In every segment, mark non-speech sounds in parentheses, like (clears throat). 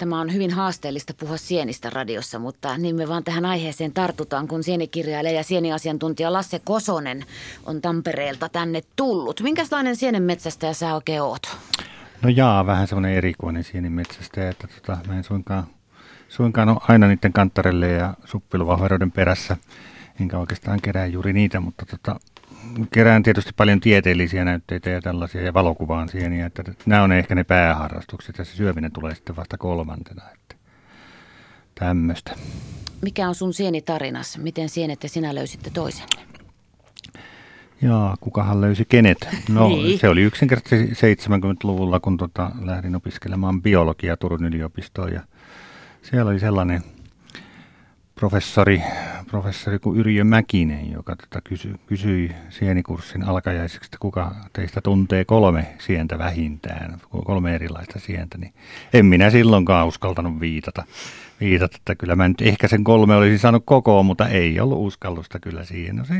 Tämä on hyvin haasteellista puhua sienistä radiossa, mutta niin me vaan tähän aiheeseen tartutaan, kun sienikirjailija ja sieniasiantuntija Lasse Kosonen on Tampereelta tänne tullut. Minkälainen sienen metsästäjä sä oikein oot? No jaa, vähän semmoinen erikoinen sienimetsästäjä, että tota, mä en suinkaan, suinkaan ole aina niiden kanttarelle ja suppiluvahveroiden perässä, enkä oikeastaan kerää juuri niitä, mutta tota, kerään tietysti paljon tieteellisiä näytteitä ja tällaisia ja valokuvaan sieniä, että nämä on ehkä ne pääharrastukset ja se syöminen tulee sitten vasta kolmantena, että tämmöistä. Mikä on sun sienitarinas? Miten sienet ja sinä löysitte toisenne? Jaa, kukahan löysi kenet? No niin. se oli yksinkertaisesti 70-luvulla, kun tota, lähdin opiskelemaan biologiaa Turun yliopistoon ja siellä oli sellainen professori, professori kuin Yrjö Mäkinen, joka tota kysy, kysyi sienikurssin alkajaiseksi, että kuka teistä tuntee kolme sientä vähintään, kolme erilaista sientä, niin en minä silloinkaan uskaltanut viitata, viitata että kyllä mä nyt ehkä sen kolme olisin saanut kokoon, mutta ei ollut uskallusta kyllä siihen. No se,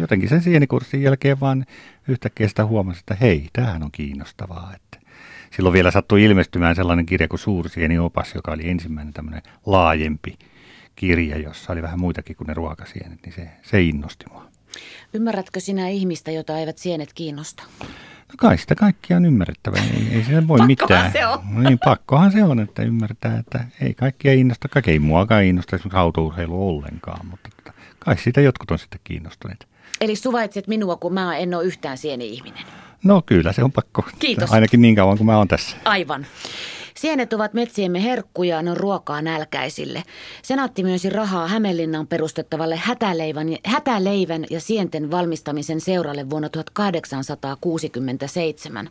jotenkin sen sienikurssin jälkeen vaan yhtäkkiä sitä huomasi, että hei, tämähän on kiinnostavaa, että silloin vielä sattui ilmestymään sellainen kirja kuin Suursieni opas, joka oli ensimmäinen tämmöinen laajempi kirja, jossa oli vähän muitakin kuin ne ruokasienet, niin se, se innosti mua. Ymmärrätkö sinä ihmistä, jota eivät sienet kiinnosta? No kai sitä kaikkia on ymmärrettävä, ei, ei se voi mitään. se on. No niin, pakkohan se on, että ymmärtää, että ei kaikkia innosta, kaikki ei muakaan innosta esimerkiksi autourheilu ollenkaan, mutta tota, kai siitä jotkut on sitten kiinnostuneet. Eli suvaitset minua, kun mä en ole yhtään sieni-ihminen. No kyllä, se on pakko. Kiitos. Ainakin niin kauan kuin mä oon tässä. Aivan. Sienet ovat metsiemme herkkuja, ne on ruokaa nälkäisille. Senaatti myönsi rahaa Hämeenlinnan perustettavalle hätäleivän, hätäleivän ja sienten valmistamisen seuralle vuonna 1867.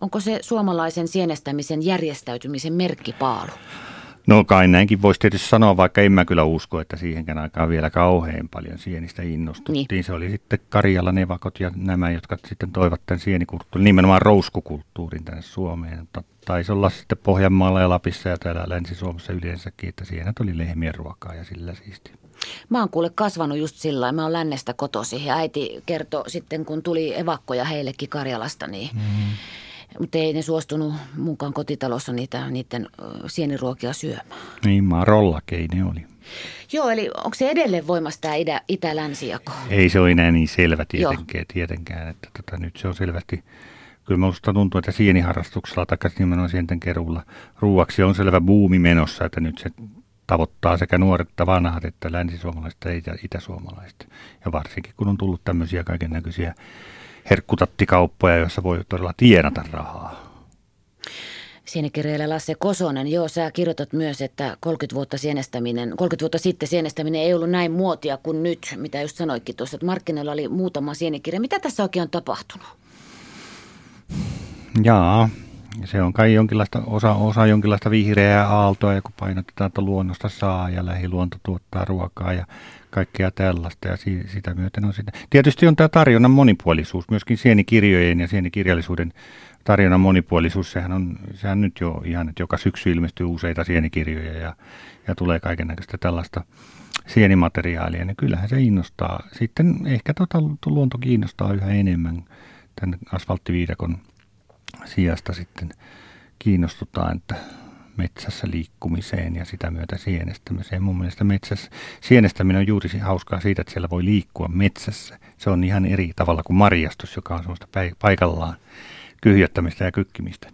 Onko se suomalaisen sienestämisen järjestäytymisen merkkipaalu? No kai näinkin voisi tietysti sanoa, vaikka en mä kyllä usko, että siihenkään aikaan vielä kauhean paljon sienistä innostuttiin. Niin. Se oli sitten Karjala, Nevakot ja nämä, jotka sitten toivat tämän sienikulttuurin, nimenomaan rouskukulttuurin tänne Suomeen. Mutta taisi olla sitten Pohjanmaalla ja Lapissa ja täällä Länsi-Suomessa yleensäkin, että sienet oli lehmien ruokaa ja sillä siisti. Mä oon kuule kasvanut just sillä mä oon lännestä kotosi ja äiti kertoi sitten, kun tuli evakkoja heillekin Karjalasta, niin mm-hmm mutta ei ne suostunut mukaan kotitalossa niitä, niiden sieniruokia syömään. Niin, marollakei ne oli. Joo, eli onko se edelleen voimassa tämä itä, itä-länsijako? Ei se ole enää niin selvä tietenkään, tietenkään että tota, nyt se on selvästi, kyllä minusta tuntuu, että sieniharrastuksella tai nimenomaan sienten keruulla ruuaksi on selvä buumi menossa, että nyt se tavoittaa sekä nuoret että vanhat, että länsisuomalaiset ja itäsuomalaiset. Ja varsinkin kun on tullut tämmöisiä kaiken näköisiä herkkutattikauppoja, joissa voi todella tienata rahaa. Sienikirjailija Lasse Kosonen, joo, sä kirjoitat myös, että 30 vuotta, sienestäminen, 30 vuotta sitten sienestäminen ei ollut näin muotia kuin nyt, mitä just sanoitkin tuossa, että markkinoilla oli muutama sienikirja. Mitä tässä oikein on tapahtunut? Jaa, se on kai jonkinlaista, osa, osa jonkinlaista vihreää aaltoa, ja kun painotetaan, että luonnosta saa ja lähiluonto tuottaa ruokaa ja kaikkea tällaista ja si, sitä myöten on sitä. Tietysti on tämä tarjonnan monipuolisuus, myöskin sienikirjojen ja sienikirjallisuuden tarjonnan monipuolisuus, sehän on sehän nyt jo ihan, että joka syksy ilmestyy useita sienikirjoja ja, ja tulee kaiken näköistä tällaista sienimateriaalia, niin kyllähän se innostaa. Sitten ehkä tota, luonto kiinnostaa yhä enemmän tämän asfalttiviidakon sijasta sitten kiinnostutaan, että metsässä liikkumiseen ja sitä myötä sienestämiseen. Mun mielestä metsässä, sienestäminen on juuri hauskaa siitä, että siellä voi liikkua metsässä. Se on ihan eri tavalla kuin marjastus, joka on sellaista paikallaan kyhjöttämistä ja kykkimistä.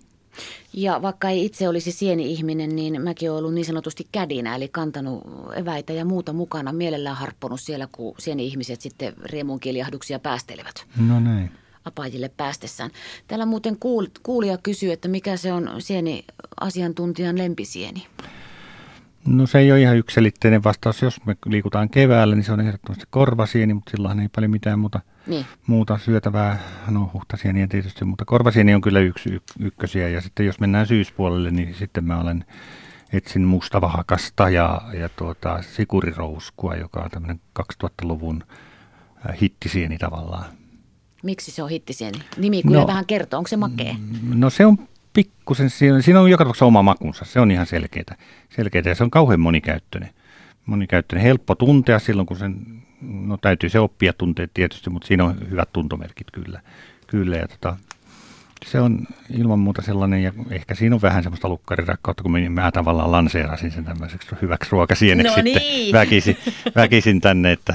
Ja vaikka ei itse olisi sieni-ihminen, niin mäkin olen ollut niin sanotusti kädinä, eli kantanut eväitä ja muuta mukana, mielellään harpponut siellä, kun sieni-ihmiset sitten riemunkiljahduksia päästelevät. No näin apajille päästessään. Täällä muuten kuul- kuulija kysyy, että mikä se on sieni asiantuntijan lempisieni? No se ei ole ihan yksilitteinen vastaus. Jos me liikutaan keväällä, niin se on ehdottomasti korvasieni, mutta silloin ei paljon mitään muuta, niin. muuta syötävää. No huhtasieniä tietysti, mutta korvasieni on kyllä yksi y- ykkösiä. Ja sitten jos mennään syyspuolelle, niin sitten mä olen etsin mustavahakasta ja, ja tuota, sikurirouskua, joka on tämmöinen 2000-luvun hittisieni tavallaan. Miksi se on hittisieni? Nimi kyllä no, vähän kertoo. Onko se makea? No se on pikkusen, siinä on joka tapauksessa oma makunsa. Se on ihan selkeää. selkeää ja se on kauhean monikäyttöinen. Monikäyttöinen, helppo tuntea silloin, kun sen, no täytyy se oppia tunteet tietysti, mutta siinä on hyvät tuntomerkit kyllä. kyllä ja tota, se on ilman muuta sellainen, ja ehkä siinä on vähän semmoista lukkarirakkautta, kun mä tavallaan lanseerasin sen tämmöiseksi hyväksi ruokasieneksi no sitten niin. väkisin, väkisin tänne, että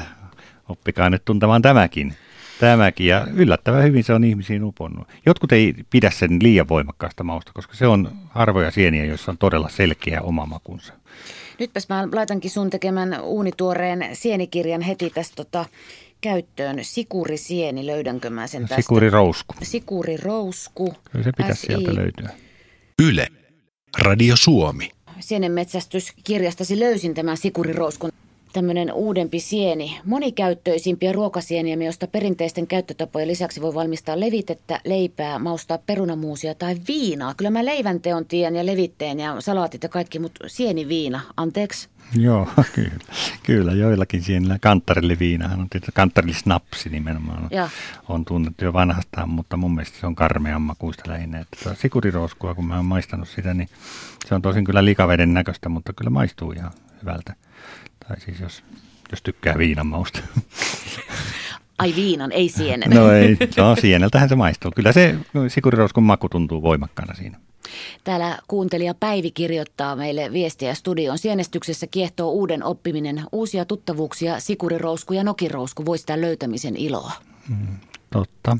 oppikaa nyt tuntemaan tämäkin. Tämäkin, ja yllättävän hyvin se on ihmisiin uponnut. Jotkut ei pidä sen liian voimakkaasta mausta, koska se on harvoja sieniä, joissa on todella selkeä oma makunsa. Nytpäs mä laitankin sun tekemän uunituoreen sienikirjan heti tästä tota, käyttöön. Sikurisieni, löydänkö mä sen tästä? Sikurirousku. Sikurirousku. Kyllä se pitäisi SI. sieltä löytyä. Yle. Radio Suomi. Sienenmetsästyskirjastasi löysin tämän sikurirouskun. Tämmöinen uudempi sieni, monikäyttöisimpiä ruokasieniä, josta perinteisten käyttötapojen lisäksi voi valmistaa levitettä, leipää, maustaa perunamuusia tai viinaa. Kyllä mä leivän teon tiedän ja levitteen ja salaatit ja kaikki, mutta sieniviina, anteeksi. Joo, (laughs) kyllä. Kyllä, joillakin sienillä kantarilliviinahan on tietysti kantarillisnapsi nimenomaan. Ja. On tunnettu jo vanhastaan, mutta mun mielestä se on karmean makuista lähinnä. Että tuota sikurirouskua, kun mä oon maistanut sitä, niin se on tosin kyllä likaveden näköistä, mutta kyllä maistuu ihan hyvältä. Tai siis jos, jos tykkää viinan mausta. Ai viinan, ei sienen. No ei, no sieneltähän se maistuu. Kyllä se sikurirouskun maku tuntuu voimakkaana siinä. Täällä kuuntelija Päivi kirjoittaa meille viestiä studion. Sienestyksessä kiehtoo uuden oppiminen, uusia tuttavuuksia, sikurirousku ja nokirousku voi sitä löytämisen iloa. Totta.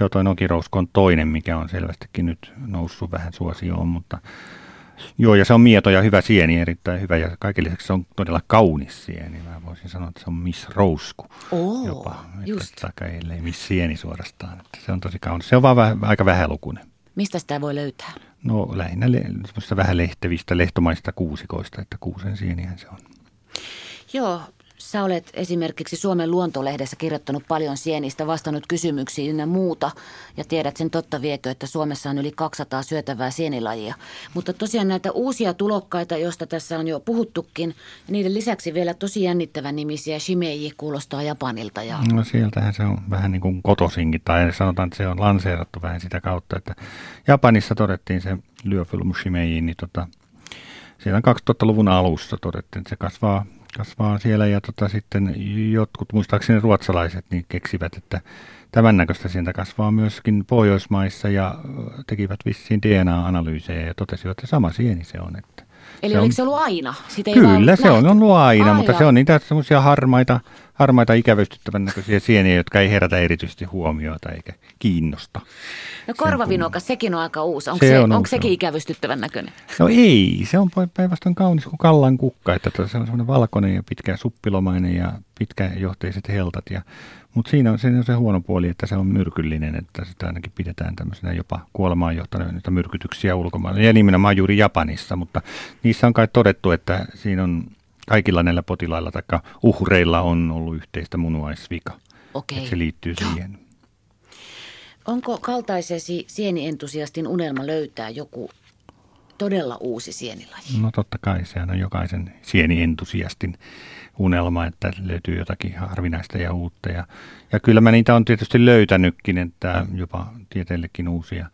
Joo, toi nokirousku on toinen, mikä on selvästikin nyt noussut vähän suosioon, mutta joo, ja se on mieto ja hyvä sieni, erittäin hyvä, ja kaiken lisäksi se on todella kaunis sieni. Mä voisin sanoa, että se on Miss Rousku Oo, jopa. just. Että, taikka ellei Miss Sieni suorastaan. Että se on tosi kaunis. Se on vaan väh, aika vähälukuinen. Mistä sitä voi löytää? No lähinnä le, vähän lehtevistä, lehtomaista kuusikoista, että kuusen sienihän se on. Joo, sä olet esimerkiksi Suomen luontolehdessä kirjoittanut paljon sienistä, vastannut kysymyksiin ja muuta. Ja tiedät sen totta viekö, että Suomessa on yli 200 syötävää sienilajia. Mutta tosiaan näitä uusia tulokkaita, joista tässä on jo puhuttukin, niiden lisäksi vielä tosi jännittävän nimisiä. Shimeji kuulostaa Japanilta. Ja... No sieltähän se on vähän niin kuin kotosinkin, tai sanotaan, että se on lanseerattu vähän sitä kautta, että Japanissa todettiin se Lyöfilm Shimei, niin tota, siellä 2000-luvun alussa todettiin, että se kasvaa, kasvaa siellä, ja tota, sitten jotkut, muistaakseni ruotsalaiset, niin keksivät, että tämän näköistä sieltä kasvaa myöskin Pohjoismaissa, ja tekivät vissiin DNA-analyysejä, ja totesivat, että sama sieni se on, että Eli se oliko on- se ollut aina? Sitä ei Kyllä, se on ollut aina, mutta Ai se on niitä semmoisia harmaita, harmaita ikävystyttävän näköisiä sieniä, jotka ei herätä erityisesti huomiota eikä kiinnosta. No korvavinokas, sekin on aika uusi. Onko, Se se, on onko uusi, sekin ikävystyttävän näköinen? No ei, se on päinvastoin kaunis kuin kallan kukka, että tuota, se on semmoinen valkoinen ja pitkä suppilomainen ja pitkäjohteiset heltat. Ja, mutta siinä on, siinä on se huono puoli, että se on myrkyllinen, että sitä ainakin pidetään tämmöisenä jopa kuolemaan johtaneita myrkytyksiä ulkomailla. Ja nimenomaan juuri Japanissa, mutta niissä on kai todettu, että siinä on kaikilla näillä potilailla tai uhreilla on ollut yhteistä munuaisvika. Okei. Että se liittyy siihen. Onko kaltaisesi sienientusiastin unelma löytää joku todella uusi sienilaji? No totta kai, sehän on jokaisen sienientusiastin unelma, että löytyy jotakin harvinaista ja uutta. Ja, ja kyllä mä niitä on tietysti löytänytkin, että jopa tieteellekin uusia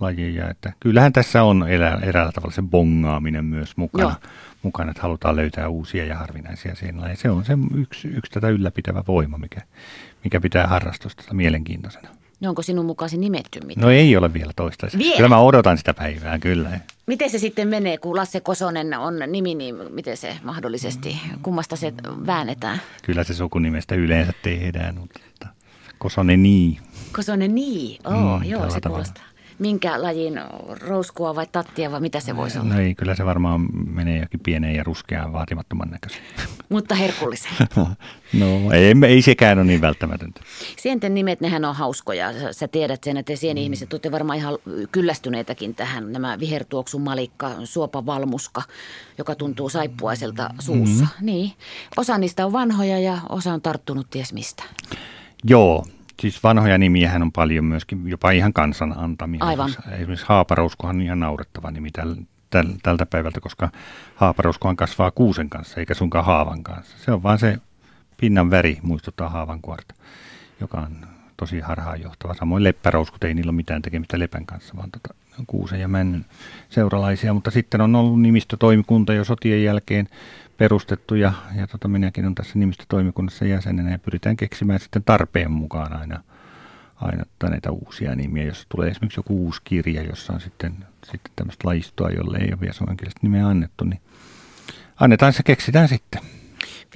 lajeja. Että kyllähän tässä on erä, eräällä tavalla se bongaaminen myös mukana, Joo. Mukana, että halutaan löytää uusia ja harvinaisia sienilajeja. Se on se yksi, yksi tätä ylläpitävä voima, mikä, mikä pitää harrastusta mielenkiintoisena. No onko sinun mukaasi nimetty mitään? No ei ole vielä toistaiseksi. Vielä? Kyllä mä odotan sitä päivää, kyllä. Miten se sitten menee, kun Lasse Kosonen on nimi, niin miten se mahdollisesti, kummasta se väännetään? Kyllä se sukunimestä yleensä tehdään, mutta Kosonen niin. Kosonen niin, oh, mm, joo se tavalla. kuulostaa. Minkä lajin rouskua vai tattia vai mitä se voisi olla? No ei, kyllä se varmaan menee jokin pieneen ja ruskeaan vaatimattoman näköiseen. (laughs) Mutta herkullisen. (laughs) no ei, ei sekään ole niin välttämätöntä. Sienten nimet, nehän on hauskoja. Sä, tiedät sen, että sieni-ihmiset olette varmaan ihan kyllästyneitäkin tähän. Nämä vihertuoksu malikka, suopa valmuska, joka tuntuu saippuaiselta suussa. Mm. Niin. Osa niistä on vanhoja ja osa on tarttunut ties mistä. Joo, siis vanhoja nimiähän on paljon myöskin, jopa ihan kansan antamia. Aivan. Siis Esimerkiksi haaparouskohan on ihan naurettava nimi täl, täl, tältä päivältä, koska haaparouskohan kasvaa kuusen kanssa eikä sunkaan haavan kanssa. Se on vaan se pinnan väri muistuttaa haavankuorta, joka on tosi harhaanjohtava. Samoin leppärouskut ei niillä ole mitään tekemistä lepän kanssa, vaan tota, kuusen ja männyn seuralaisia. Mutta sitten on ollut nimistötoimikunta jo sotien jälkeen perustettu ja, ja tota, minäkin olen tässä nimistötoimikunnassa jäsenenä ja pyritään keksimään sitten tarpeen mukaan aina aina näitä uusia nimiä. Jos tulee esimerkiksi joku uusi kirja, jossa on sitten, sitten tämmöistä lajistoa, jolle ei ole vielä suomenkielistä nimeä annettu, niin annetaan se, keksitään sitten.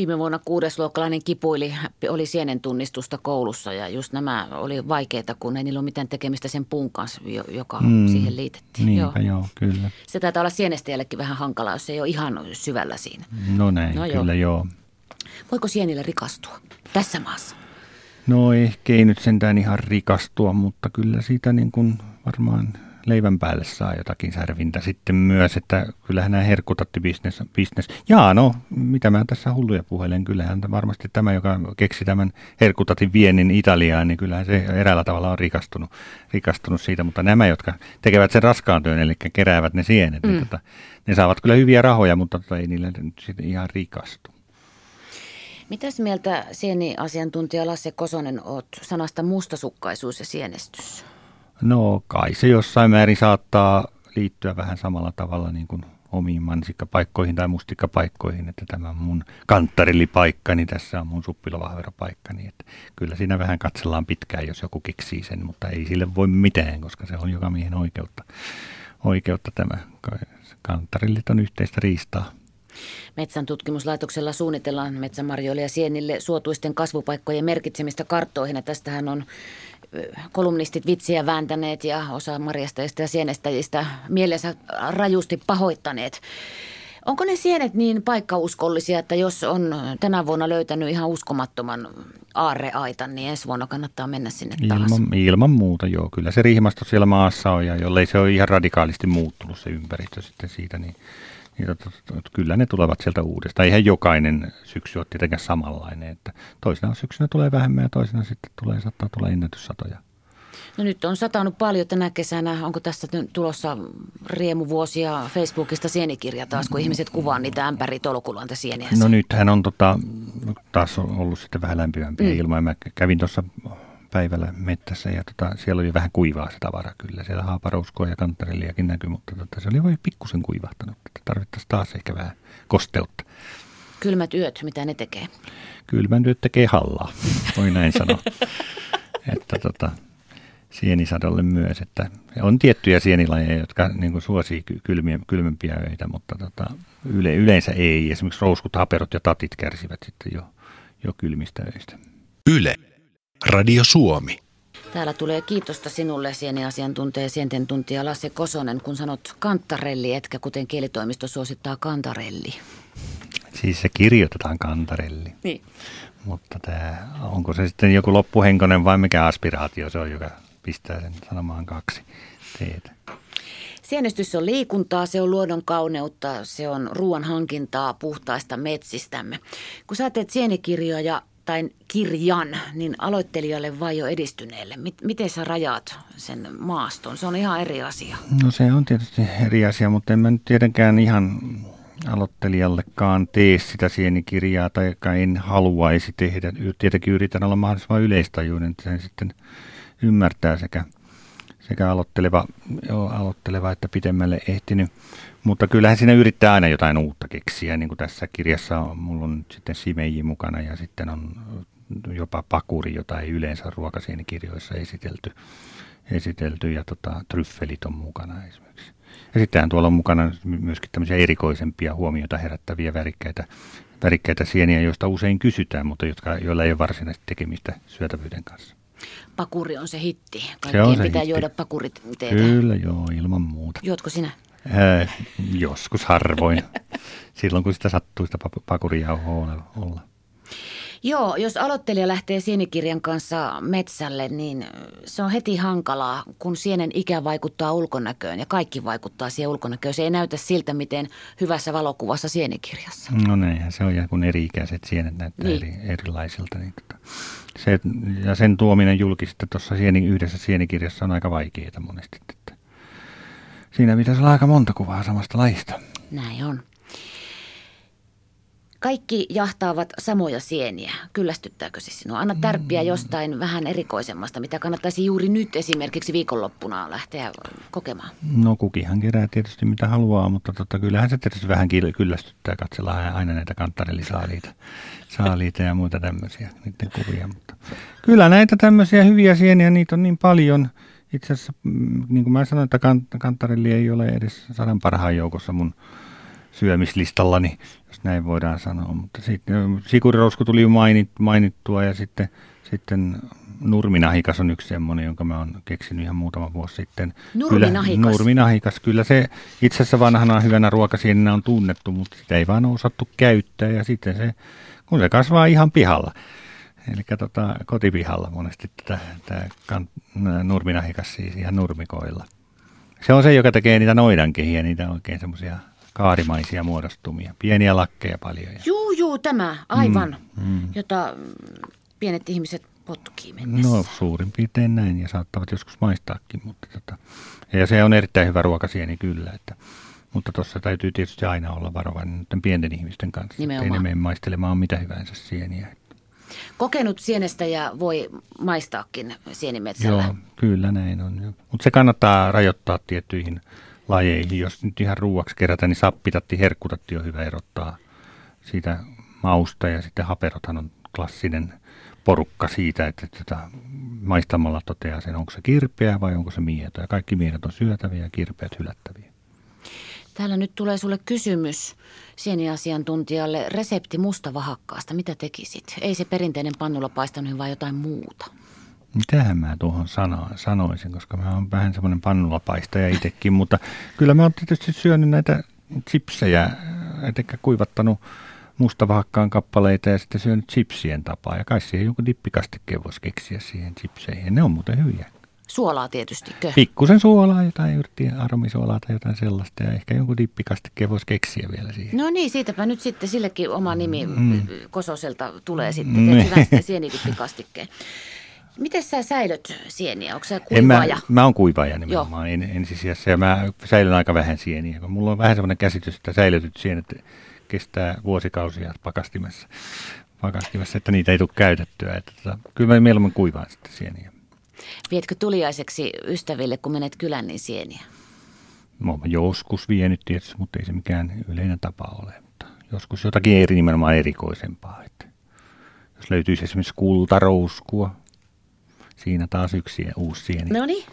Viime vuonna kuudesluokkalainen kipuili, oli sienen tunnistusta koulussa ja just nämä oli vaikeita, kun ei niillä ole mitään tekemistä sen puun kanssa, joka mm, siihen liitettiin. Niinpä joo. joo, kyllä. Se taitaa olla sienestäjällekin vähän hankalaa, jos ei ole ihan syvällä siinä. No näin, no kyllä joo. joo. Voiko sienille rikastua tässä maassa? No ehkä ei nyt sentään ihan rikastua, mutta kyllä siitä niin kuin varmaan leivän päälle saa jotakin särvintä sitten myös, että kyllähän nämä herkkutatti business, business. Jaa, no, mitä mä tässä hulluja puhelen, kyllähän varmasti tämä, joka keksi tämän herkkutatin viennin Italiaan, niin kyllähän se eräällä tavalla on rikastunut, rikastunut siitä, mutta nämä, jotka tekevät sen raskaan työn, eli keräävät ne sienet, niin mm. niin tota, ne saavat kyllä hyviä rahoja, mutta tota, ei niillä nyt sitten ihan rikastu. Mitäs mieltä sieni-asiantuntija Lasse Kosonen oot sanasta mustasukkaisuus ja sienestys? No kai se jossain määrin saattaa liittyä vähän samalla tavalla niin kuin omiin mansikkapaikkoihin tai mustikkapaikkoihin, että tämä on mun kanttarilipaikka, niin tässä on mun suppilovahverapaikka, niin että kyllä siinä vähän katsellaan pitkään, jos joku keksii sen, mutta ei sille voi mitään, koska se on joka miehen oikeutta, oikeutta tämä. Kanttarillit on yhteistä riistaa. Metsän tutkimuslaitoksella suunnitellaan metsämarjoille ja sienille suotuisten kasvupaikkojen merkitsemistä karttoihin. Ja tästähän on kolumnistit vitsiä vääntäneet ja osa marjastajista ja sienestäjistä mielensä rajusti pahoittaneet. Onko ne sienet niin paikkauskollisia, että jos on tänä vuonna löytänyt ihan uskomattoman aarreaitan, niin ensi vuonna kannattaa mennä sinne taas? Ilman, ilman muuta, joo. Kyllä se riihimasto siellä maassa on ja jollei se ole ihan radikaalisti muuttunut se ympäristö sitten siitä, niin niin tota, kyllä ne tulevat sieltä uudestaan. Eihän jokainen syksy ole tietenkään samanlainen. Että toisena syksynä tulee vähemmän ja toisena sitten tulee, saattaa tulla ennätyssatoja. No nyt on satanut paljon tänä kesänä. Onko tästä tulossa riemuvuosia Facebookista sienikirja taas, kun ihmiset kuvaa niitä ämpäri tolkulanta sieniä? No nythän on tota, taas ollut sitten vähän lämpimämpiä mm. ilmaa. Mä kävin tuossa päivällä mettässä ja tota, siellä oli vähän kuivaa se tavara kyllä. Siellä haaparouskoa ja kantarelliakin näkyi, mutta tota, se oli vain pikkusen kuivahtanut. Että tarvittaisiin taas ehkä vähän kosteutta. Kylmät yöt, mitä ne tekee? Kylmät yöt tekee hallaa, voi näin sanoa. (laughs) että tota, sienisadolle myös, että on tiettyjä sienilajeja, jotka niin kuin suosii kylmiä, kylmempiä öitä, mutta tota, yle, yleensä ei. Esimerkiksi rouskut, haperot ja tatit kärsivät sitten jo, jo kylmistä öistä. Yle. Radio Suomi. Täällä tulee kiitosta sinulle, sieniasiantuntija ja sienten tuntija Lasse Kosonen, kun sanot kantarelli, etkä kuten kielitoimisto suosittaa kantarelli. Siis se kirjoitetaan kantarelli. Niin. Mutta tämä, onko se sitten joku loppuhenkonen vai mikä aspiraatio se on, joka pistää sen sanomaan kaksi teetä? Sienestys on liikuntaa, se on luodon kauneutta, se on ruoan hankintaa puhtaista metsistämme. Kun sä teet sienikirjoja, tai kirjan, niin aloittelijalle vai jo edistyneelle? Miten sä rajaat sen maaston? Se on ihan eri asia. No se on tietysti eri asia, mutta en mä nyt tietenkään ihan aloittelijallekaan tee sitä sienikirjaa tai en haluaisi tehdä. Tietenkin yritän olla mahdollisimman yleistajuinen, että sen sitten ymmärtää sekä, sekä aloitteleva, joo, aloitteleva että pitemmälle ehtinyt. Mutta kyllähän siinä yrittää aina jotain uutta keksiä, niin kuin tässä kirjassa on, mulla on sitten Simeji mukana ja sitten on jopa pakuri, jota ei yleensä ruokasienikirjoissa esitelty, esitelty ja tota, tryffelit on mukana esimerkiksi. Ja sittenhän tuolla on mukana myöskin tämmöisiä erikoisempia huomioita herättäviä värikkäitä, värikkäitä sieniä, joista usein kysytään, mutta jotka, joilla ei ole varsinaisesti tekemistä syötävyyden kanssa. Pakuri on se hitti. Kaikkien se on se pitää hitti. juoda pakurit teitä. Kyllä joo, ilman muuta. Juotko sinä? Äh, joskus harvoin. (laughs) Silloin kun sitä sattuu sitä pakurijauhoa olla. Joo, jos aloittelija lähtee sienikirjan kanssa metsälle, niin se on heti hankalaa, kun sienen ikä vaikuttaa ulkonäköön ja kaikki vaikuttaa siihen ulkonäköön. Se ei näytä siltä, miten hyvässä valokuvassa sienikirjassa. No näinhän se on, ja kun eri-ikäiset sienet näyttää niin. eri, erilaisilta. Niin tota, se, ja sen tuominen julkisesti tuossa sieni, yhdessä sienikirjassa on aika vaikeaa monesti. Että siinä pitäisi olla aika monta kuvaa samasta lajista. Näin on. Kaikki jahtaavat samoja sieniä. Kyllästyttääkö se sinua? Anna tärppiä jostain vähän erikoisemmasta, mitä kannattaisi juuri nyt esimerkiksi viikonloppuna lähteä kokemaan. No kukihan kerää tietysti mitä haluaa, mutta tota, kyllähän se tietysti vähän kyllästyttää katsella aina näitä kanttarellisaaliita saaliita ja muita tämmöisiä niiden kuvia. Mutta kyllä näitä tämmöisiä hyviä sieniä, niitä on niin paljon. Itse asiassa, mm, niin kuin mä sanoin, että kanttarelli ei ole edes sadan parhaan joukossa mun syömislistallani, jos näin voidaan sanoa. Mutta sitten sikurirousku tuli mainit, mainittua ja sitten, sitten nurminahikas on yksi semmoinen, jonka mä oon keksinyt ihan muutama vuosi sitten. Nurminahikas? Kyllä, nurminahikas. Kyllä se itse asiassa vanhana hyvänä ruokasienenä on tunnettu, mutta sitä ei vaan osattu käyttää ja sitten se, kun se kasvaa ihan pihalla. Eli tota, kotipihalla monesti tämä nurminahikas siis ihan nurmikoilla. Se on se, joka tekee niitä noidankehiä, niitä oikein semmoisia kaarimaisia muodostumia. Pieniä lakkeja paljon. Juu, juu, tämä, aivan, mm, mm. jota pienet ihmiset potkii mennessä. No suurin piirtein näin ja saattavat joskus maistaakin, mutta tota, ja se on erittäin hyvä ruokasieni kyllä, että, mutta tuossa täytyy tietysti aina olla varovainen pienten ihmisten kanssa, Nimenomaan. ei ne mene maistelemaan mitä hyvänsä sieniä. Kokenut sienestä ja voi maistaakin sienimetsällä. Joo, kyllä näin on. Mutta se kannattaa rajoittaa tiettyihin lajeihin. Jos nyt ihan ruuaksi kerätä, niin sappitatti, herkkutatti on hyvä erottaa siitä mausta ja sitten haperothan on klassinen porukka siitä, että että maistamalla toteaa sen, onko se kirpeä vai onko se mieto. Ja kaikki miehet on syötäviä ja kirpeät hylättäviä. Täällä nyt tulee sulle kysymys sieniasiantuntijalle. Resepti mustavahakkaasta, mitä tekisit? Ei se perinteinen pannulla paistanut, vaan jotain muuta. Mitähän mä tuohon sanoin, sanoisin, koska mä oon vähän semmoinen pannulapaistaja itsekin, mutta kyllä mä oon tietysti syönyt näitä chipsejä, etenkä kuivattanut mustavahakkaan kappaleita ja sitten syönyt chipsien tapaa. Ja kai siihen joku dippikastikkeen voisi keksiä siihen chipseihin. Ne on muuten hyviä. Suolaa tietysti. Pikkusen suolaa, jotain yrtti aromisuolaa tai jotain sellaista. Ja ehkä jonkun dippikastikkeen voisi keksiä vielä siihen. No niin, siitäpä nyt sitten sillekin oma nimi mm. Kososelta tulee sitten. Mm. Teet sienidippikastikkeen. Miten sä säilöt sieniä? Onko sä kuivaaja? En mä, mä oon kuivaaja nimenomaan en, ensisijassa ja mä säilön aika vähän sieniä. Mulla on vähän sellainen käsitys, että säilytyt sienet kestää vuosikausia pakastimessa, pakastimessa että niitä ei tule käytettyä. Että tota, kyllä mä mieluummin kuivaan sitten sieniä. Vietkö tuliaiseksi ystäville, kun menet kylän, niin sieniä? Mä oon joskus vienyt tietysti, mutta ei se mikään yleinen tapa ole. Mutta joskus jotakin eri nimenomaan erikoisempaa. Että jos löytyisi esimerkiksi kultarouskua, Siinä taas yksi uusi sieni. No niin,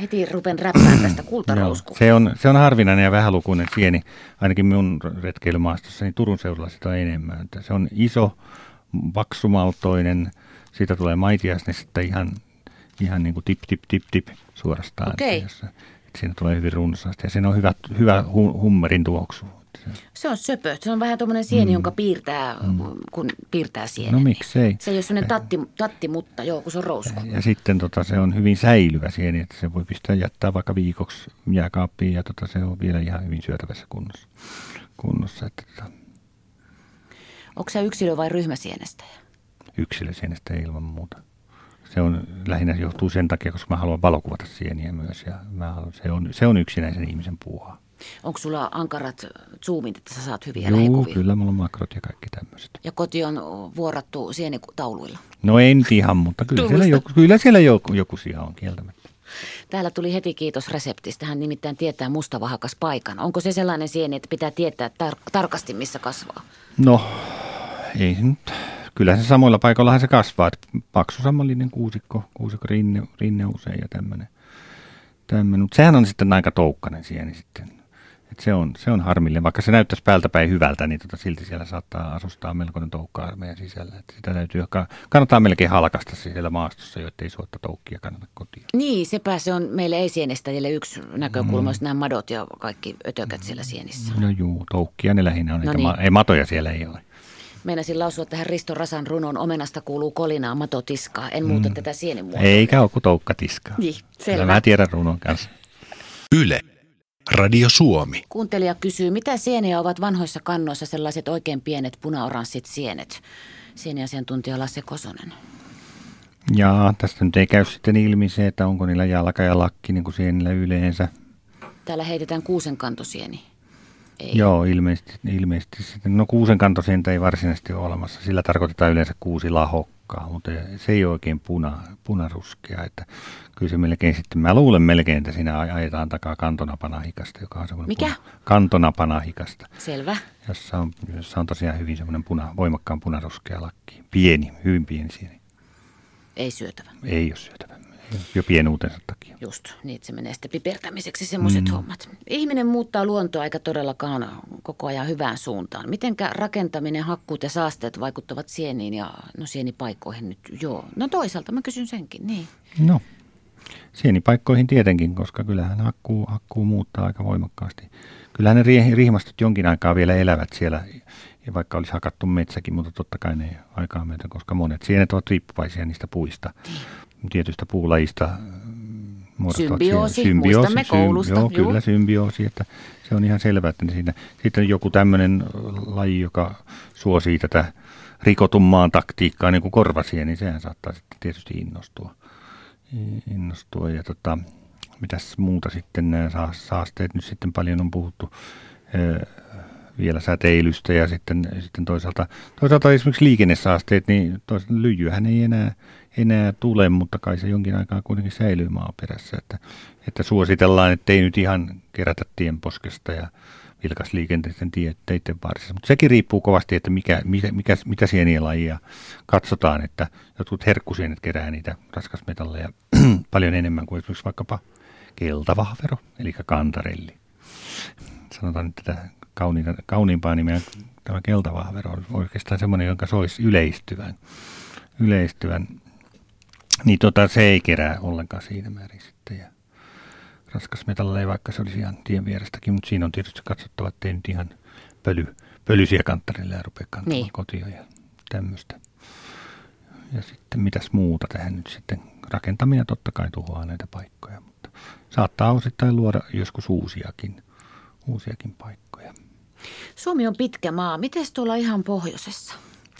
heti rupen räppään tästä kultarouskua. se, on, se on harvinainen ja vähälukuinen sieni, ainakin minun retkeilymaastossa, niin Turun seudulla sitä on enemmän. Se on iso, vaksumaltoinen, siitä tulee maitiaisnesta ihan, ihan niin kuin tip, tip, tip, tip suorastaan. Okay. Että, jos, että siinä tulee hyvin runsaasti ja siinä on hyvä, hyvä hummerin tuoksu. Se on söpö. Se on vähän tuommoinen sieni, mm. jonka piirtää, mm. kun piirtää sienen. No miksei. Se ei ole sellainen tatti, tatti mutta joo, kun se on rousku. Ja sitten tota, se on hyvin säilyvä sieni, että se voi pistää jättää vaikka viikoksi jääkaappiin ja tota, se on vielä ihan hyvin syötävässä kunnossa. kunnossa että, tota. Onko se yksilö vai ryhmäsienestä? Yksilösienestä ilman muuta. Se on lähinnä johtuu sen takia, koska mä haluan valokuvata sieniä myös ja mä haluan, se, on, se on yksinäisen ihmisen puuhaa. Onko sulla ankarat zoomit, että sä saat hyviä Joo, lähikuvia? kyllä mulla on makrot ja kaikki tämmöiset. Ja koti on vuorattu sienitauluilla? No en ihan, mutta kyllä siellä, joku, kyllä siellä joku, joku siellä on kieltämättä. Täällä tuli heti kiitos reseptistä. Hän nimittäin tietää mustavahakas paikan. Onko se sellainen sieni, että pitää tietää tar- tarkasti, missä kasvaa? No, ei se nyt. Kyllä se samoilla paikoilla se kasvaa. Paksu samanlinen kuusikko, kuusikko rinne, rinne usein ja tämmöinen. Mutta sehän on sitten aika toukkainen sieni sitten et se, on, se on harmillinen. Vaikka se näyttäisi päältä päin hyvältä, niin tota, silti siellä saattaa asustaa melkoinen toukka armeijan sisällä. Et sitä täytyy, kannattaa melkein halkasta siellä maastossa, jotta ei suotta toukkia kannata kotiin. Niin, sepä se on meille ei-sienestäjille yksi näkökulma, mm. nämä madot ja kaikki ötökät siellä sienissä. No juu, toukkia ne lähinnä on, no niin. ma- ei matoja siellä ei ole. Meinasin lausua tähän Risto Rasan runon Omenasta kuuluu kolinaa, mato tiskaa. En muuta mm. tätä sienimuotoa. Eikä ole kuin toukka tiskaa. Niin, selvä. Kyllä mä tiedän runon kanssa. Yle. Radio Suomi. Kuuntelija kysyy, mitä sieniä ovat vanhoissa kannoissa sellaiset oikein pienet punaoranssit sienet? Sieniasiantuntija Lasse Kosonen. Ja tästä nyt ei käy sitten ilmi se, että onko niillä jalka ja lakki niin kuin sienillä yleensä. Täällä heitetään kuusenkantosieni. ei. Joo, ilmeisesti, ilmeisesti sitten. No kuusen kantosientä ei varsinaisesti ole olemassa. Sillä tarkoitetaan yleensä kuusi lahokkaa, mutta se ei ole oikein puna, punaruskea. Että kyllä se melkein sitten, mä luulen melkein, että siinä ajetaan takaa kantonapanahikasta, joka on semmoinen Mikä? Puna, kantonapanahikasta, Selvä. jossa on, jossa on tosiaan hyvin semmoinen puna, voimakkaan punaruskea lakki. Pieni, hyvin pieni sieni. Ei syötävä. Ei ole syötävä, jo pienuutensa takia. Just, niin että se menee sitten pipertämiseksi semmoiset mm. hommat. Ihminen muuttaa luontoa eikä todellakaan koko ajan hyvään suuntaan. Mitenkä rakentaminen, hakkuut ja saasteet vaikuttavat sieniin ja no sienipaikkoihin nyt? Joo, no toisaalta mä kysyn senkin, niin. No, sienipaikkoihin tietenkin, koska kyllähän hakkuu, hakkuu muuttaa aika voimakkaasti. Kyllähän ne rihmastot jonkin aikaa vielä elävät siellä, ja vaikka olisi hakattu metsäkin, mutta totta kai ne aikaa myöten, koska monet sienet ovat riippuvaisia niistä puista. Niin. Tietystä puulajista mm, Symbioosi, symbioosi, muistamme koulusta. Joo, juu. kyllä symbioosi, että se on ihan selvää, että siinä sitten joku tämmöinen laji, joka suosii tätä rikotun maan taktiikkaa niin kuin korvasieni, niin sehän saattaa sitten tietysti innostua innostua. Ja tota, mitäs muuta sitten nämä saasteet nyt sitten paljon on puhuttu vielä säteilystä ja sitten, sitten toisaalta, toisaalta esimerkiksi liikennesaasteet, niin toisaalta lyijyhän ei enää, enää tule, mutta kai se jonkin aikaa kuitenkin säilyy maaperässä, että, että suositellaan, että ei nyt ihan kerätä tienposkesta ja vilkasliikenteisten teiden varressa. Mutta sekin riippuu kovasti, että mikä, mikä, mikä, mitä sienielajia katsotaan, että jotkut herkkusienet kerää niitä raskasmetalleja (clears throat) paljon enemmän kuin esimerkiksi vaikkapa keltavahvero, eli kantarelli. Sanotaan nyt tätä kauniinta, kauniimpaa nimeä, tämä keltavahvero on oikeastaan semmoinen, jonka soisi yleistyvän. yleistyvän. Niin tota, se ei kerää ollenkaan siinä määrin sitten. Ja raskasmetalleja, vaikka se olisi ihan tien vierestäkin, mutta siinä on tietysti katsottava, että ei nyt ihan pöly, pölysiä kanttarille ja rupea kantamaan niin. kotia ja tämmöistä. Ja sitten mitäs muuta tähän nyt sitten. Rakentaminen totta kai tuhoaa näitä paikkoja, mutta saattaa osittain luoda joskus uusiakin, uusiakin paikkoja. Suomi on pitkä maa. Miten tuolla ihan pohjoisessa?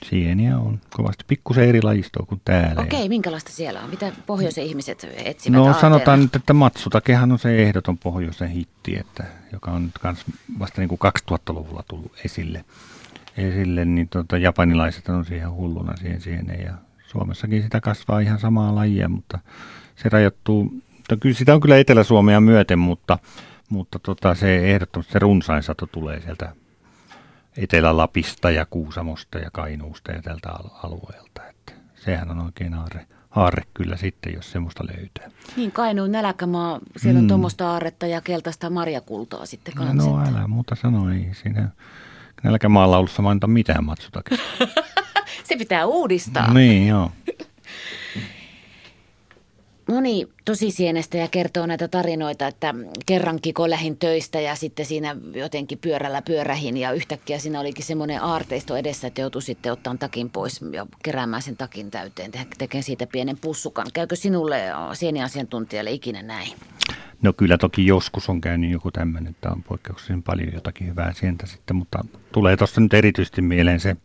Sieniä on kovasti. Pikkusen eri lajistoa kuin täällä. Okei, minkälaista siellä on? Mitä pohjoisen ihmiset etsivät No sanotaan nyt, että Matsutakehan on se ehdoton pohjoisen hitti, että, joka on nyt kans vasta niin kuin 2000-luvulla tullut esille. esille niin tota, japanilaiset on siihen hulluna siihen sieneen ja Suomessakin sitä kasvaa ihan samaa lajia, mutta se rajoittuu, no kyllä sitä on kyllä Etelä-Suomea myöten, mutta, mutta tota, se ehdottomasti se runsain sato tulee sieltä Etelä-Lapista ja Kuusamosta ja Kainuusta ja tältä alueelta. Että sehän on oikein aarre, aarre kyllä sitten, jos semmoista löytää. Niin, Kainuun nälkämaa, siellä on mm. tuommoista aarretta ja keltaista marjakultaa sitten kanssa. No älä muuta sano, ei siinä nälkämaalla ollut mainita mitään matsutakin. (laughs) Se pitää uudistaa. Niin, joo moni tosisienestä ja kertoo näitä tarinoita, että kerran Kiko lähin töistä ja sitten siinä jotenkin pyörällä pyörähin ja yhtäkkiä siinä olikin semmoinen aarteisto edessä, että joutui sitten ottaa takin pois ja keräämään sen takin täyteen, tekemään siitä pienen pussukan. Käykö sinulle sieniasiantuntijalle ikinä näin? No kyllä toki joskus on käynyt joku tämmöinen, että on poikkeuksellisen paljon jotakin hyvää sientä sitten, mutta tulee tuosta nyt erityisesti mieleen se,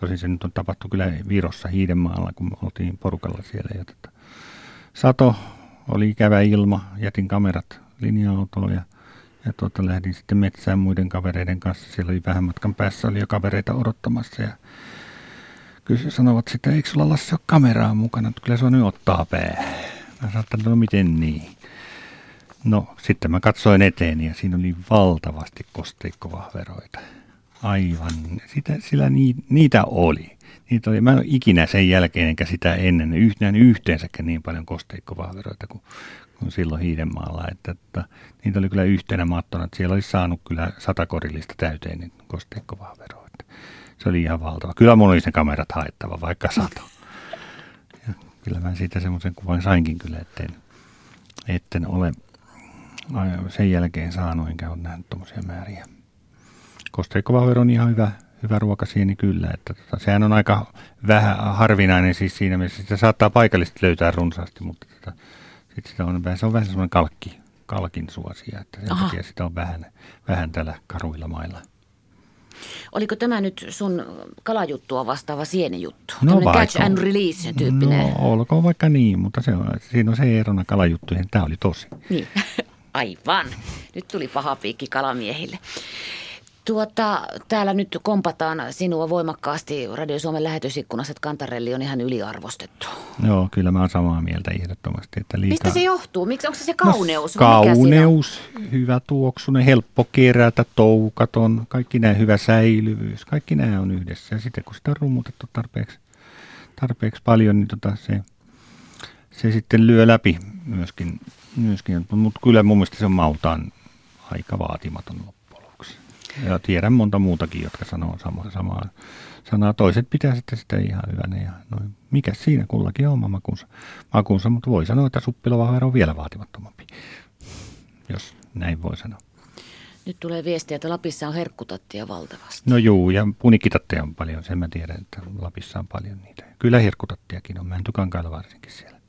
tosin se nyt on tapahtu kyllä Virossa Hiidenmaalla, kun oltiin porukalla siellä ja tota, sato, oli ikävä ilma, jätin kamerat linja-autoon ja, ja tuota, lähdin sitten metsään muiden kavereiden kanssa. Siellä oli vähän matkan päässä, oli jo kavereita odottamassa ja kyllä sanovat sitten, eikö sulla Lasse ole kameraa mukana, että kyllä se on nyt ottaa pää. Mä sanoin, että no miten niin. No sitten mä katsoin eteen ja siinä oli valtavasti kosteikkovahveroita. Aivan, sitä, sillä ni, niitä oli. Niitä oli, mä en ole ikinä sen jälkeen enkä sitä ennen yhtään yhteensäkään niin paljon kosteikkovahveroita kuin, kuin silloin Hiidenmaalla. Että, että, niitä oli kyllä yhtenä mattona, että siellä olisi saanut kyllä satakorillista täyteen niin kosteikkovahveroita. Se oli ihan valtava. Kyllä mun oli sen kamerat haettava, vaikka sato. Ja kyllä mä siitä semmoisen kuvan sainkin kyllä, etten, etten ole sen jälkeen saanut, enkä ole nähnyt tuommoisia määriä. Kosteikkovahvero on ihan hyvä, hyvä ruokasieni kyllä. Että tota, sehän on aika vähän harvinainen siis siinä mielessä. Sitä saattaa paikallisesti löytää runsaasti, mutta tota, sit sitä on, se on vähän semmoinen kalkki, kalkin suosia, että sen Aha. takia sitä on vähän, vähän täällä karuilla mailla. Oliko tämä nyt sun kalajuttua vastaava sienijuttu? No vaikka, catch and release tyyppinen. No olkoon vaikka niin, mutta se on, siinä on se erona kalajuttuihin. Tämä oli tosi. Niin, (laughs) aivan. Nyt tuli paha piikki kalamiehille. Tuota, täällä nyt kompataan sinua voimakkaasti Radio Suomen lähetysikkunassa, että kantarelli on ihan yliarvostettu. Joo, kyllä mä oon samaa mieltä ehdottomasti. Että liikaa... Mistä se johtuu? Miksi, onko se se kauneus? No, kauneus, hyvä tuoksunen, helppo kerätä, toukaton, kaikki nämä hyvä säilyvyys, kaikki nämä on yhdessä. Ja sitten kun sitä on rummutettu tarpeeksi, tarpeeksi paljon, niin tota se, se sitten lyö läpi myöskin. myöskin. Mutta kyllä mun mielestä se on mautaan aika vaatimaton lopuksi. Ja tiedän monta muutakin, jotka sanoo samaa, samaa sanaa. Toiset pitää sitten sitä ihan hyvänä. Ja noin. Mikä siinä kullakin on oma makunsa, makunsa mutta voi sanoa, että suppilovahvero on vielä vaatimattomampi, jos näin voi sanoa. Nyt tulee viestiä, että Lapissa on herkkutattia valtavasti. No juu, ja punikitatteja on paljon, sen mä tiedän, että Lapissa on paljon niitä. Kyllä herkkutattiakin on, Mäntykankailla varsinkin siellä.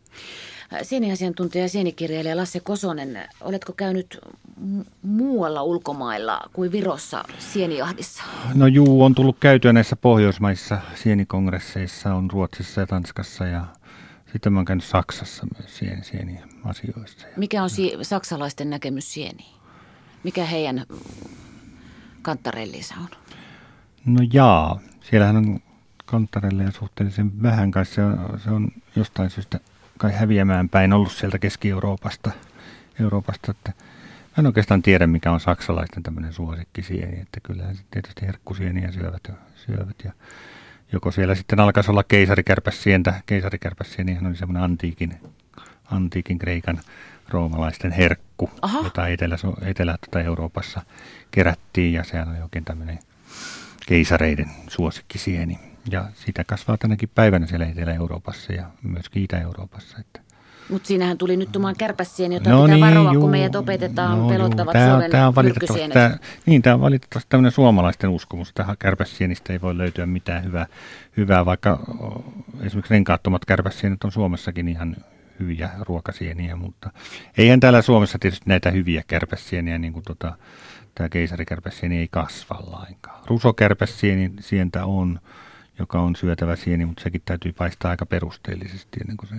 Sieniasiantuntija ja sienikirjailija Lasse Kosonen, oletko käynyt muualla ulkomailla kuin Virossa sienijahdissa? No juu, on tullut käytyä näissä Pohjoismaissa sienikongresseissa, on Ruotsissa ja Tanskassa ja sitten mä oon käynyt Saksassa myös sieni, sieniasioissa. Mikä on si- saksalaisten näkemys sieniin? Mikä heidän kantarellinsa on? No jaa, siellähän on kantarelleja suhteellisen vähän kai se on, se on jostain syystä kai häviämään päin ollut sieltä Keski-Euroopasta. Euroopasta, että mä en oikeastaan tiedä, mikä on saksalaisten tämmöinen suosikkisieni, että kyllä se tietysti herkkusieniä syövät, syövät ja joko siellä sitten alkaisi olla keisarikärpäsientä, keisarikärpäsienihän oli semmoinen antiikin, antiikin Kreikan roomalaisten herkku, Aha. jota Etelä, Etelä tuota Euroopassa kerättiin ja sehän oli oikein tämmöinen keisareiden suosikkisieni. Ja sitä kasvaa tänäkin päivänä siellä Etelä-Euroopassa ja myöskin Itä-Euroopassa. Että mutta siinähän tuli nyt tumaan kärpässien, jota no pitää niin, varoa, juu, kun meidät opetetaan no pelottavat tämä, Suomen tämä on valitettavasti, tämä, Niin, tämä on valitettavasti tämmöinen suomalaisten uskomus. Tähän kärpässienistä ei voi löytyä mitään hyvää, hyvää vaikka esimerkiksi renkaattomat kärpässienet on Suomessakin ihan hyviä ruokasieniä, mutta eihän täällä Suomessa tietysti näitä hyviä kärpäsieniä, niin kuin tota, tämä keisarikärpäsieni ei kasva lainkaan. Rusokärpäsieni sientä on, joka on syötävä sieni, mutta sekin täytyy paistaa aika perusteellisesti ennen kuin se,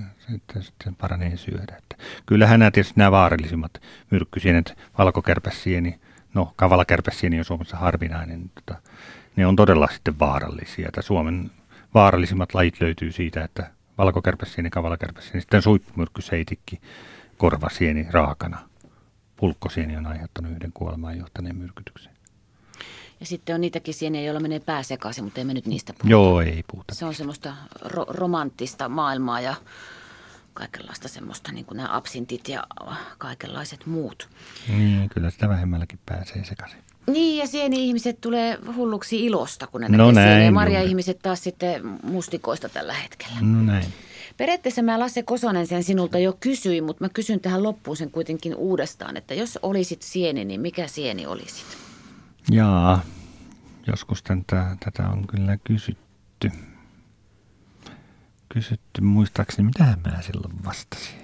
se sitten paranee syödä. Että kyllähän nämä tietysti nämä vaarallisimmat myrkkysienet, valkokärpäsieni, no kavalakärpäsieni on Suomessa harvinainen, niin tota, ne on todella sitten vaarallisia. Että Suomen vaarallisimmat lajit löytyy siitä, että valkokärpäsieni, kavalakärpäsieni, sitten suippumyrkkyseitikki, korvasieni raakana. Pulkkosieni on aiheuttanut yhden kuolemaan johtaneen myrkytyksen. Ja sitten on niitäkin sieniä, joilla menee pää sekaisin, mutta emme nyt niistä puhuta. Joo, ei puhuta. Se on semmoista ro- romanttista maailmaa ja kaikenlaista semmoista, niin kuin nämä absintit ja kaikenlaiset muut. Niin, kyllä sitä vähemmälläkin pääsee sekaisin. Niin, ja sieni-ihmiset tulee hulluksi ilosta, kun ne no näkee näin, Ja Marja-ihmiset taas sitten mustikoista tällä hetkellä. No näin. Periaatteessa mä Lasse Kosonen sen sinulta jo kysyin, mutta mä kysyn tähän loppuun sen kuitenkin uudestaan, että jos olisit sieni, niin mikä sieni olisit? Jaa, joskus tätä, tätä on kyllä kysytty. Kysytty muistaakseni, mitä mä silloin vastasin.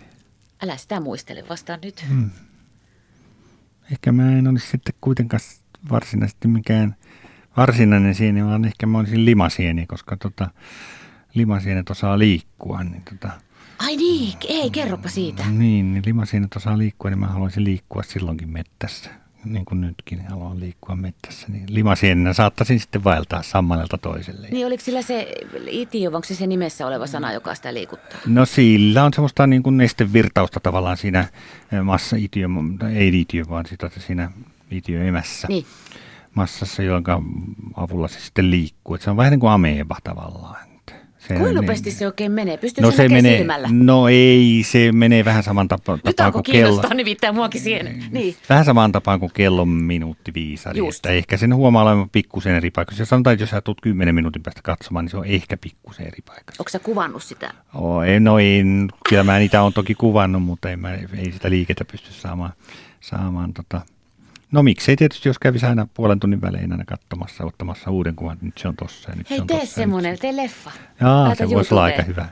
Älä sitä muistele, vastaan nyt. Hmm. Ehkä mä en olisi sitten kuitenkaan varsinaisesti mikään varsinainen sieni, vaan ehkä mä olisin limasieni, koska tota, limasienet osaa liikkua. Niin tota, Ai niin, ei, kerropa siitä. Niin, niin limasienet osaa liikkua, niin mä haluaisin liikkua silloinkin mettässä niin kuin nytkin haluan liikkua mettässä, niin limasienina saattaisin sitten vaeltaa sammalelta toiselle. Niin oliko sillä se itio, onko se se nimessä oleva sana, joka sitä liikuttaa? No sillä on semmoista niin kuin nestevirtausta tavallaan siinä eh, massa itio, ei itio, vaan sitä, siinä itioemässä. Niin. Massassa, jonka avulla se sitten liikkuu. Että se on vähän niin kuin ameeba tavallaan. Se, Kuinka nopeasti niin, se oikein menee? Pystyykö no se, se menee, silmällä? No ei, se menee vähän saman tapa, Nyt tapaan kuin kello. Nyt nimittäin muakin siihen. Niin. Vähän samaan tapaan kuin kellon minuutti viisari. Että ehkä sen huomaa olevan pikkusen eri paikassa. Jos sanotaan, että jos sä tulet kymmenen minuutin päästä katsomaan, niin se on ehkä pikkusen eri paikassa. Onko sä kuvannut sitä? Oh, ei, no ei, kyllä mä niitä on toki kuvannut, mutta ei, mä, ei sitä liikettä pysty saamaan, saamaan tota, No miksei tietysti, jos kävisi aina puolen tunnin välein aina katsomassa, ottamassa uuden kuvan, nyt se on tossa ja nyt Hei, se on tee tossa, semmoinen, tee leffa. Jaa, Laita se voisi olla aika hyvä.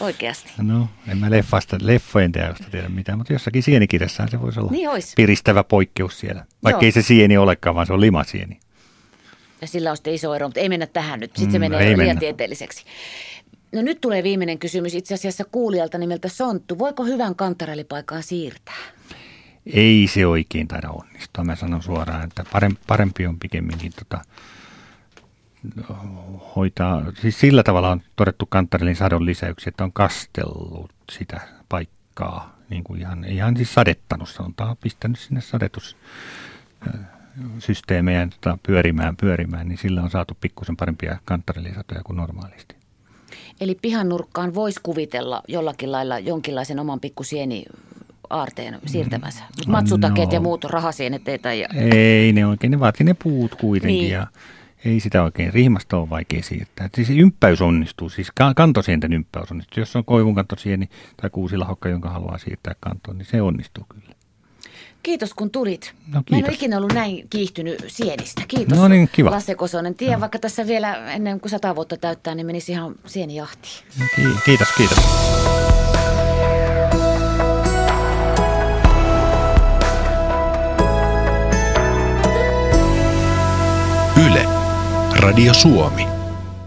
Oikeasti. No, en mä leffasta, leffojen teosta tiedä mitään, mutta jossakin sienikirjassahan se voisi olla niin ois. piristävä poikkeus siellä. Vaikka Joo. ei se sieni olekaan, vaan se on limasieni. Ja sillä on sitten iso ero, mutta ei mennä tähän nyt. Sitten se mm, menee liian mennä. tieteelliseksi. No nyt tulee viimeinen kysymys itse asiassa kuulijalta nimeltä Sonttu. Voiko hyvän kantarelipaikan siirtää? Ei se oikein taida onnistua. Mä sanon suoraan, että parempi on pikemminkin tota, hoitaa, siis sillä tavalla on todettu Kantarelin sadon lisäyksiä, että on kastellut sitä paikkaa, niin kuin ihan, ihan siis sadettanut, sanotaan, pistänyt sinne sadetus systeemejä tota, pyörimään, pyörimään, niin sillä on saatu pikkusen parempia kanttarelisatoja kuin normaalisti. Eli pihan voisi kuvitella jollakin lailla jonkinlaisen oman pikkusieni aarteen siirtämänsä. Mm. Matsutakeet no, ja muut rahasienet tai... Ei ne oikein, ne vaatii ne puut kuitenkin niin. ja ei sitä oikein, rihmasta on vaikea siirtää. Siis ympäys onnistuu, siis kantosienten ympäys onnistuu. Jos on koivun kantosieni tai kuusilahokka, jonka haluaa siirtää kantoon, niin se onnistuu kyllä. Kiitos kun tulit. No, kiitos. Mä en ole ikinä ollut näin kiihtynyt sienistä. Kiitos no niin, kiva. Lasse Kosonen. Tiedän, no. vaikka tässä vielä ennen kuin sata vuotta täyttää, niin menisi ihan sienijahtiin. No, kiitos, kiitos. Radio Suomi.